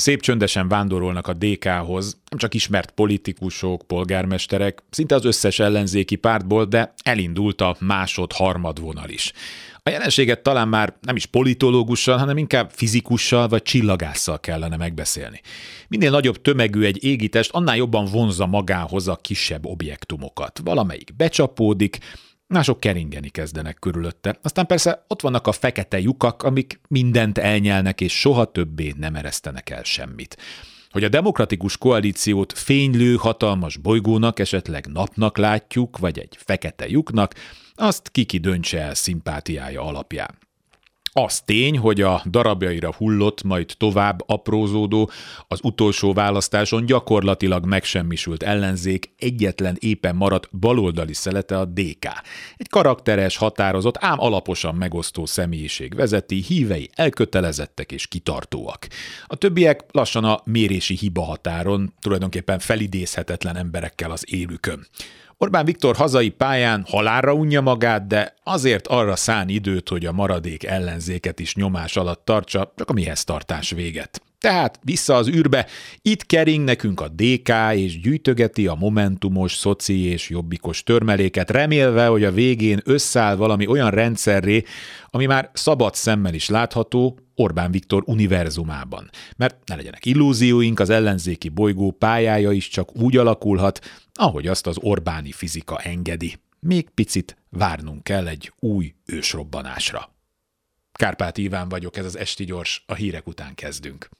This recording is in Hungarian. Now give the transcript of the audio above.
szép csöndesen vándorolnak a DK-hoz, nem csak ismert politikusok, polgármesterek, szinte az összes ellenzéki pártból, de elindult a másod-harmad vonal is. A jelenséget talán már nem is politológussal, hanem inkább fizikussal vagy csillagásszal kellene megbeszélni. Minél nagyobb tömegű egy égitest, annál jobban vonzza magához a kisebb objektumokat. Valamelyik becsapódik, mások keringeni kezdenek körülötte. Aztán persze ott vannak a fekete lyukak, amik mindent elnyelnek, és soha többé nem eresztenek el semmit. Hogy a demokratikus koalíciót fénylő, hatalmas bolygónak, esetleg napnak látjuk, vagy egy fekete lyuknak, azt kiki döntse el szimpátiája alapján. Az tény, hogy a darabjaira hullott, majd tovább aprózódó, az utolsó választáson gyakorlatilag megsemmisült ellenzék egyetlen éppen maradt baloldali szelete a DK. Egy karakteres, határozott, ám alaposan megosztó személyiség vezeti, hívei elkötelezettek és kitartóak. A többiek lassan a mérési hiba határon, tulajdonképpen felidézhetetlen emberekkel az élükön. Orbán Viktor hazai pályán halálra unja magát, de azért arra szán időt, hogy a maradék ellenzéket is nyomás alatt tartsa, csak a mihez tartás véget. Tehát vissza az űrbe, itt kering nekünk a DK, és gyűjtögeti a momentumos, szoci és jobbikos törmeléket, remélve, hogy a végén összeáll valami olyan rendszerré, ami már szabad szemmel is látható Orbán Viktor univerzumában. Mert ne legyenek illúzióink, az ellenzéki bolygó pályája is csak úgy alakulhat, ahogy azt az Orbáni fizika engedi. Még picit várnunk kell egy új ősrobbanásra. Kárpát Iván vagyok, ez az Esti Gyors, a hírek után kezdünk.